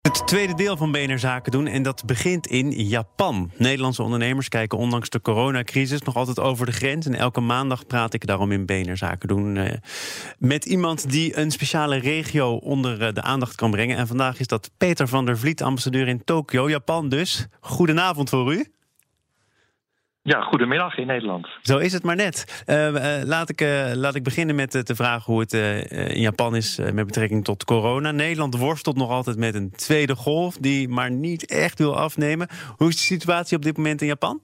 Het tweede deel van BNR Zaken doen en dat begint in Japan. Nederlandse ondernemers kijken ondanks de coronacrisis nog altijd over de grens. En elke maandag praat ik daarom in BNR Zaken doen eh, met iemand die een speciale regio onder eh, de aandacht kan brengen. En vandaag is dat Peter van der Vliet, ambassadeur in Tokio, Japan dus. Goedenavond voor u. Ja, goedemiddag in Nederland. Zo is het maar net. Uh, laat, ik, uh, laat ik beginnen met te vragen hoe het in Japan is met betrekking tot corona. Nederland worstelt nog altijd met een tweede golf die maar niet echt wil afnemen. Hoe is de situatie op dit moment in Japan?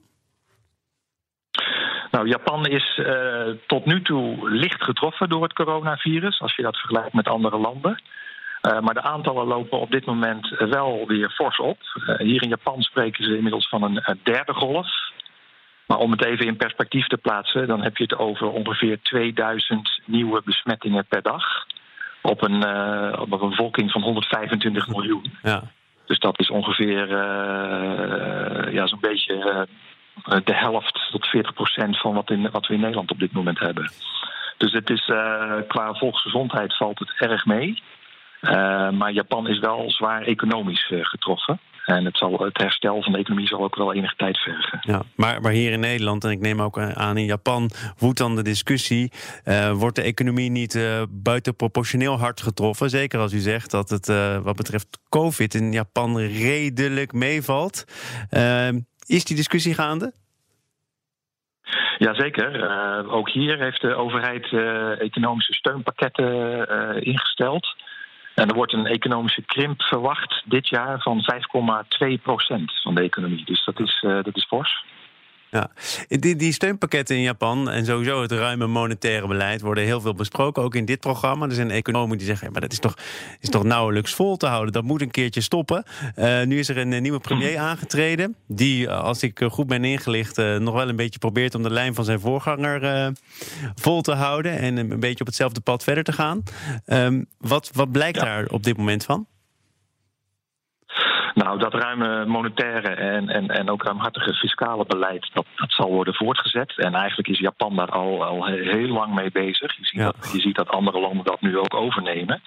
Nou, Japan is tot nu toe licht getroffen door het coronavirus, als je dat vergelijkt met andere landen. maar de aantallen lopen op dit moment wel weer fors op. hier in Japan spreken ze inmiddels van een derde golf. Maar om het even in perspectief te plaatsen, dan heb je het over ongeveer 2000 nieuwe besmettingen per dag. Op een, uh, op een bevolking van 125 miljoen. Ja. Dus dat is ongeveer uh, ja, zo'n beetje uh, de helft tot 40 procent van wat, in, wat we in Nederland op dit moment hebben. Dus het is, qua volksgezondheid valt het erg mee. maar Japan is wel zwaar economisch getroffen. En het, zal, het herstel van de economie zal ook wel enige tijd vergen. Ja, maar, maar hier in Nederland, en ik neem ook aan in Japan, woedt dan de discussie: uh, wordt de economie niet uh, buitenproportioneel hard getroffen? Zeker als u zegt dat het uh, wat betreft COVID in Japan redelijk meevalt. is die discussie gaande? Jazeker. Uh, ook hier heeft de overheid uh, economische steunpakketten uh, ingesteld. En er wordt een economische krimp verwacht dit jaar van 5,2 procent van de economie. Dus dat is, uh, dat is fors. Ja, die, die steunpakketten in Japan en sowieso het ruime monetaire beleid worden heel veel besproken, ook in dit programma. Er zijn economen die zeggen, maar dat is toch, is toch nauwelijks vol te houden. Dat moet een keertje stoppen. Uh, nu is er een, nieuwe premier mhm. aangetreden, die, eh, als ik goed ben ingelicht, uh, nog wel een beetje probeert om de lijn van zijn voorganger uh, vol te houden en een beetje op hetzelfde pad verder te gaan. Um, wat, wat blijkt ja. daar op dit moment van? Nou, dat ruime monetaire en, en, en ook ruimhartige fiscale beleid, dat, dat zal worden voortgezet. En eigenlijk is Japan daar al, al heel lang mee bezig. Je ziet, dat, je ziet dat andere landen dat nu ook overnemen.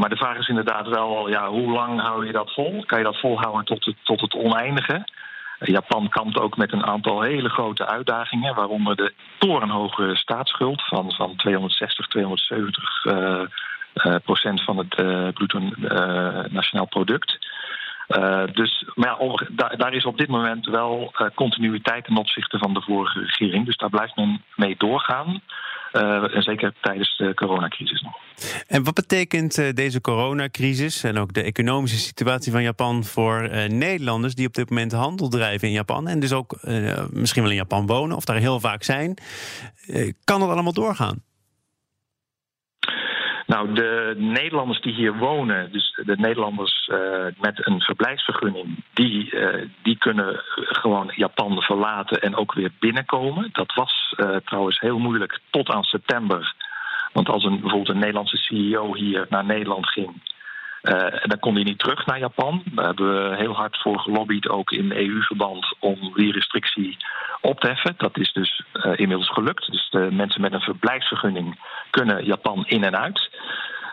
Maar de vraag is inderdaad wel, ja, hoe lang hou je dat vol? Kan je dat volhouden tot het, tot het oneindige? Japan kampt ook met een aantal hele grote uitdagingen, waaronder de torenhoge staatsschuld van, van 260, 270 uh, uh, procent van het uh, bruto uh, nationaal product. Uh, dus, maar daar, is op dit moment wel uh, continuïteit ten opzichte van de vorige regering. Dus daar blijft men mee doorgaan. Uh, en zeker tijdens de coronacrisis nog. En wat betekent deze coronacrisis en ook de economische situatie van Japan voor Nederlanders die op dit moment handel drijven in Japan en dus ook misschien wel in Japan wonen of daar heel vaak zijn? kan dat allemaal doorgaan? Nou, de Nederlanders die hier wonen, dus de Nederlanders uh, met een verblijfsvergunning, die, uh, die kunnen gewoon Japan verlaten en ook weer binnenkomen. Dat was uh, trouwens heel moeilijk tot aan september. Want als een, bijvoorbeeld een Nederlandse CEO hier naar Nederland ging, dan kon hij niet terug naar Japan. Daar hebben we heel hard voor gelobbyd, ook in EU-verband, om die restrictie op te heffen. Dat is dus uh, inmiddels gelukt. Dus de mensen met een verblijfsvergunning kunnen Japan in en uit.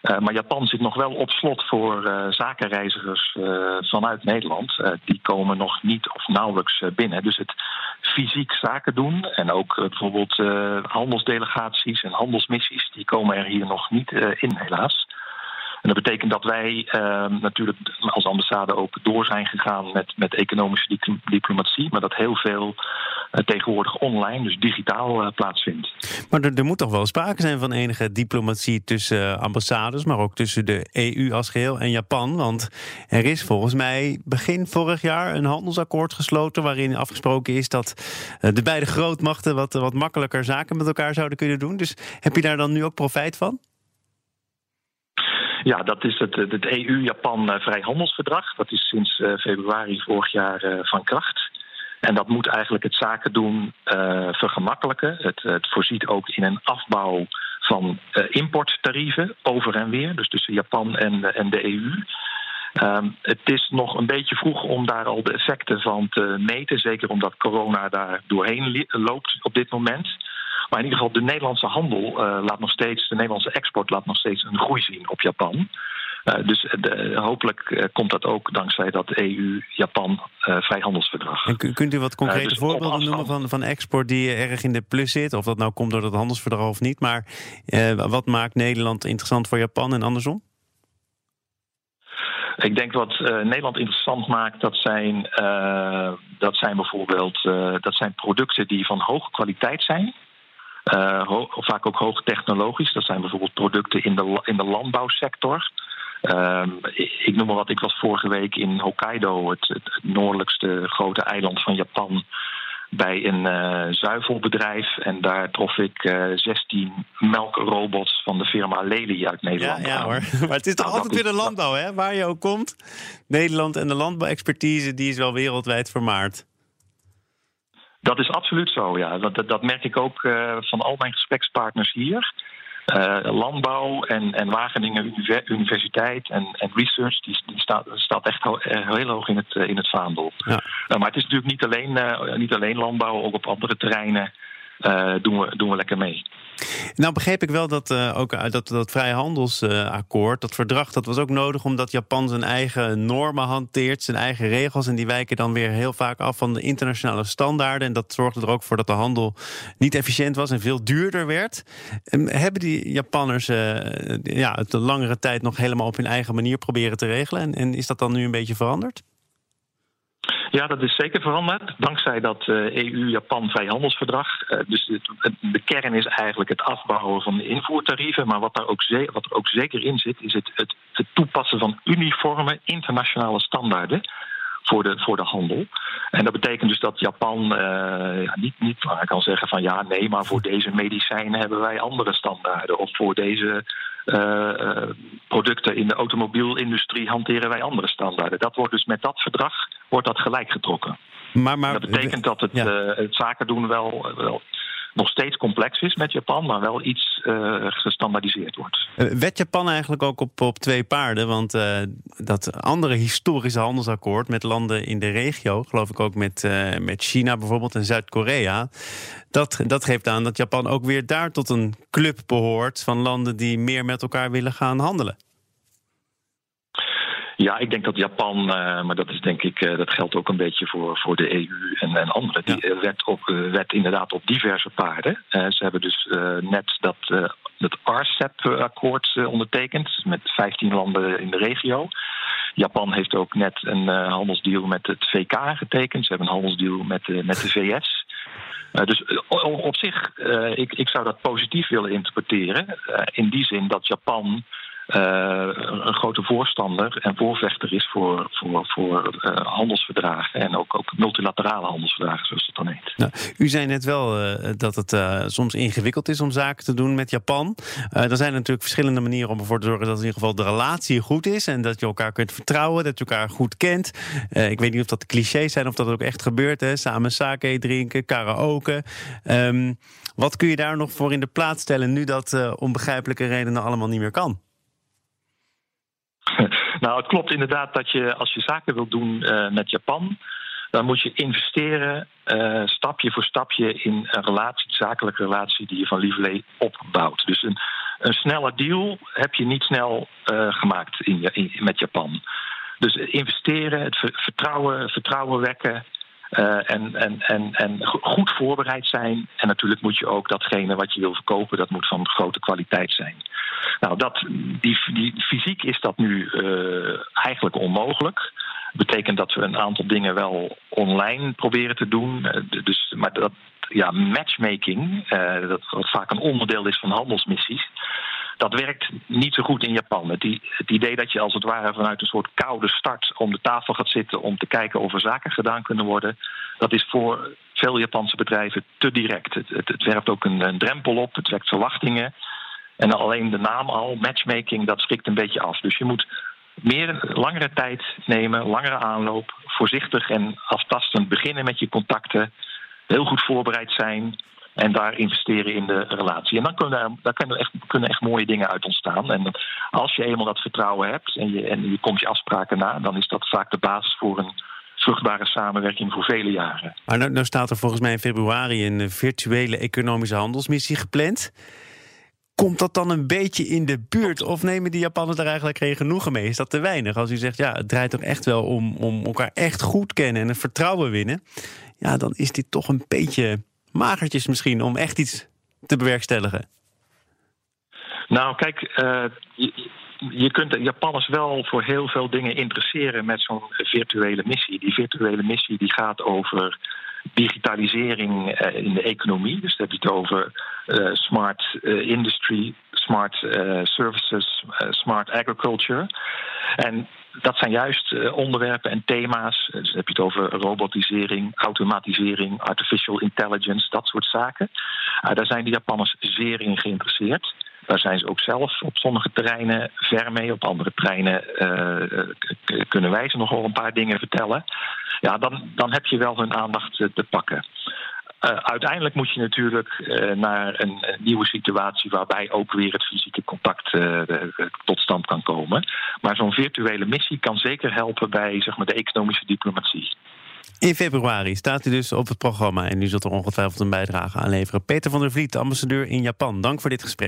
Uh, maar Japan zit nog wel op slot voor uh, zakenreizigers vanuit Nederland. die komen nog niet of nauwelijks binnen. Dus het fysiek zaken doen en ook bijvoorbeeld handelsdelegaties en handelsmissies, die komen er hier nog niet in, helaas. En dat betekent dat wij uh, natuurlijk als ambassade ook door zijn gegaan met, met economische diplomatie, maar dat heel veel uh, tegenwoordig online, dus digitaal, uh, plaatsvindt. Maar er, er, moet toch wel sprake zijn van enige diplomatie tussen ambassades, maar ook tussen de EU als geheel en Japan. Want er is volgens mij begin vorig jaar een handelsakkoord gesloten waarin afgesproken is dat de beide grootmachten wat, wat makkelijker zaken met elkaar zouden kunnen doen. Dus heb je daar dan nu ook profijt van? Ja, dat is het, het EU-Japan eh, vrijhandelsverdrag. Dat is sinds uh, februari vorig jaar uh, van kracht. En dat moet eigenlijk het zaken doen uh, vergemakkelijken. Het, het, voorziet ook in een afbouw van importtarieven over en weer, dus tussen Japan en, en de EU. Um, het is nog een beetje vroeg om daar al de effecten van te meten. Zeker omdat corona daar doorheen loopt op dit moment. Maar in ieder geval, de Nederlandse handel uh, laat nog steeds, de Nederlandse export laat nog steeds een groei zien op Japan. dus hopelijk komt dat ook dankzij dat EU-Japan vrijhandelsverdrag. En kunt u wat concrete dus voorbeelden noemen van, van export die erg in de plus zit? Of dat nou komt door het handelsverdrag of niet. Maar wat maakt Nederland interessant voor Japan en andersom? Ik denk wat uh, Nederland interessant maakt, dat zijn, uh, dat zijn bijvoorbeeld uh, dat zijn producten die van hoge kwaliteit zijn. Ho vaak ook hoog technologisch. Dat zijn bijvoorbeeld producten in de, in de landbouwsector. Ehm, ik noem maar wat, ik was vorige week in Hokkaido, het, het noordelijkste grote eiland van Japan bij een uh, zuivelbedrijf. En daar trof ik uh, eh, 16 melkrobots van de firma Lely uit Nederland. Ja, ja hoor. Maar het is toch nou, altijd weer de landbouw, hè? Waar je ook komt. Nederland en de landbouwexpertise, die is wel wereldwijd vermaard. Dat is absoluut zo, ja. Dat, dat merk ik ook uh, van al mijn gesprekspartners hier. Uh, landbouw en, en Wageningen Universiteit en, en research, die, die staat, staat echt ho heel hoog in het, in het vaandel. Ja. Uh, maar het is natuurlijk niet alleen, niet alleen landbouw, ook op andere terreinen doen, we, doen we lekker mee. Nou begreep ik wel dat uh, ook dat, dat vrijhandelsakkoord, dat verdrag, dat was ook nodig omdat Japan zijn eigen normen hanteert, zijn eigen regels. En die wijken dan weer heel vaak af van de internationale standaarden. En dat zorgde er ook voor dat de handel niet efficiënt was en veel duurder werd. En hebben die Japanners ja, het langere tijd nog helemaal op hun eigen manier proberen te regelen? En, en is dat dan nu een beetje veranderd? Ja, dat is zeker veranderd. Dankzij dat EU-Japan eh, e vrijhandelsverdrag. Uh, dus de kern is eigenlijk het afbouwen van de invoertarieven. Maar wat, daar ook, wat er ook zeker in zit, is het, het, het toepassen van uniforme internationale standaarden voor de, voor de handel. En dat betekent dus dat Japan ja, niet, niet kan zeggen van ja, nee, maar voor deze medicijnen hebben wij andere standaarden. Of voor deze producten in de automobielindustrie hanteren wij andere standaarden. Dat wordt dus met dat verdrag wordt dat gelijk getrokken. Maar, maar, dat betekent dat het, ja. het zaken doen wel, wel nog steeds complex is met Japan, maar wel iets uh, gestandaardiseerd wordt. Uh, werd Japan eigenlijk ook op, op twee paarden? Want uh, dat andere historische handelsakkoord met landen in de regio, geloof ik ook met, met China bijvoorbeeld en Zuid-Korea, dat, dat geeft aan dat Japan ook weer daar tot een club behoort van landen die meer met elkaar willen gaan handelen. Ja, ik denk dat Japan, uh, maar dat is denk ik, uh, dat geldt ook een beetje voor, voor de EU en, en anderen. Die ja. wet, op, wet inderdaad op diverse paarden. ze hebben dus net dat, dat RCEP-akkoord ondertekend met 15 landen in de regio. Japan heeft ook net een handelsdeal met het VK getekend. Ze hebben een handelsdeal met, met de VS. Uh, dus op zich, uh, ik, ik zou dat positief willen interpreteren. Uh, in die zin dat Japan een grote voorstander en voorvechter is voor, voor, voor uh, handelsverdragen en ook, ook multilaterale handelsverdragen, zoals het dan heet. U zei net wel uh, dat het soms ingewikkeld is om zaken te doen met Japan. er zijn natuurlijk verschillende manieren om ervoor te zorgen dat in ieder geval de relatie goed is en dat je elkaar kunt vertrouwen, dat je elkaar goed kent. ik weet niet of dat clichés zijn of dat ook echt gebeurt. Hè? Samen sake drinken, karaoke. Um, wat kun je daar nog voor in de plaats stellen nu dat onbegrijpelijke redenen allemaal niet meer kan? Nou, het klopt inderdaad dat je als je zaken wilt doen uh, met Japan, dan moet je investeren uh, stapje voor stapje in een relatie, zakelijke relatie die je van lieverlee opbouwt. Dus een, een snelle deal heb je niet snel uh, gemaakt in, in, met Japan. Dus investeren, het vertrouwen, vertrouwen wekken. Uh, en, en, en, en goed voorbereid zijn. En natuurlijk moet je ook datgene wat je wil verkopen, dat moet van grote kwaliteit zijn. Nou, dat, die, die, fysiek is dat nu uh, eigenlijk onmogelijk. Dat betekent dat we een aantal dingen wel online proberen te doen. Uh, dus, maar dat, ja, matchmaking, dat wat vaak een onderdeel is van handelsmissies dat werkt niet zo goed in Japan. Het, idee dat je als het ware vanuit een soort koude start om de tafel gaat zitten om te kijken of er zaken gedaan kunnen worden, dat is voor veel Japanse bedrijven te direct. Het, het, werpt ook een, een, drempel op, het wekt verwachtingen. En alleen de naam al, matchmaking, dat schrikt een beetje af. Dus je moet meer langere tijd nemen, langere aanloop, voorzichtig en aftastend beginnen met je contacten, heel goed voorbereid zijn en daar investeren in de relatie. En dan kunnen, daar kunnen, echt, kunnen echt mooie dingen uit ontstaan. En als je eenmaal dat vertrouwen hebt en je, en je komt je afspraken na, dan is dat vaak de basis voor een vruchtbare samenwerking voor vele jaren. Maar nou, nou staat er volgens mij in februari een virtuele economische handelsmissie gepland. Komt dat dan een beetje in de buurt? Of nemen die Japanners daar eigenlijk geen genoegen mee? Is dat te weinig? Als u zegt, ja, het draait toch echt wel om, om elkaar echt goed kennen en een vertrouwen winnen. Ja, dan is dit toch een beetje magertjes misschien om echt iets te bewerkstelligen. Nou, kijk, uh, je, je, kunt de Japanners wel voor heel veel dingen interesseren met zo'n virtuele missie. Die virtuele missie die gaat over digitalisering eh, in de economie. Dus dat het over uh, smart industry, smart services, smart agriculture. En dat zijn juist onderwerpen en thema's. Dan heb je het over robotisering, automatisering, artificial intelligence, dat soort zaken. daar zijn de Japanners zeer in geïnteresseerd. Daar zijn ze ook zelf op sommige terreinen ver mee. Op andere terreinen kunnen wij ze nog een paar dingen vertellen. Ja, dan, dan heb je wel hun aandacht te pakken. Uh, uiteindelijk moet je natuurlijk uh, naar een, nieuwe situatie waarbij ook weer het fysieke contact uh, tot stand kan komen. Maar zo'n virtuele missie kan zeker helpen bij zeg maar, de economische diplomatie. In februari staat u dus op het programma en u zult er ongetwijfeld een bijdrage aan leveren. Peter van der Vliet, ambassadeur in Japan. Dank voor dit gesprek.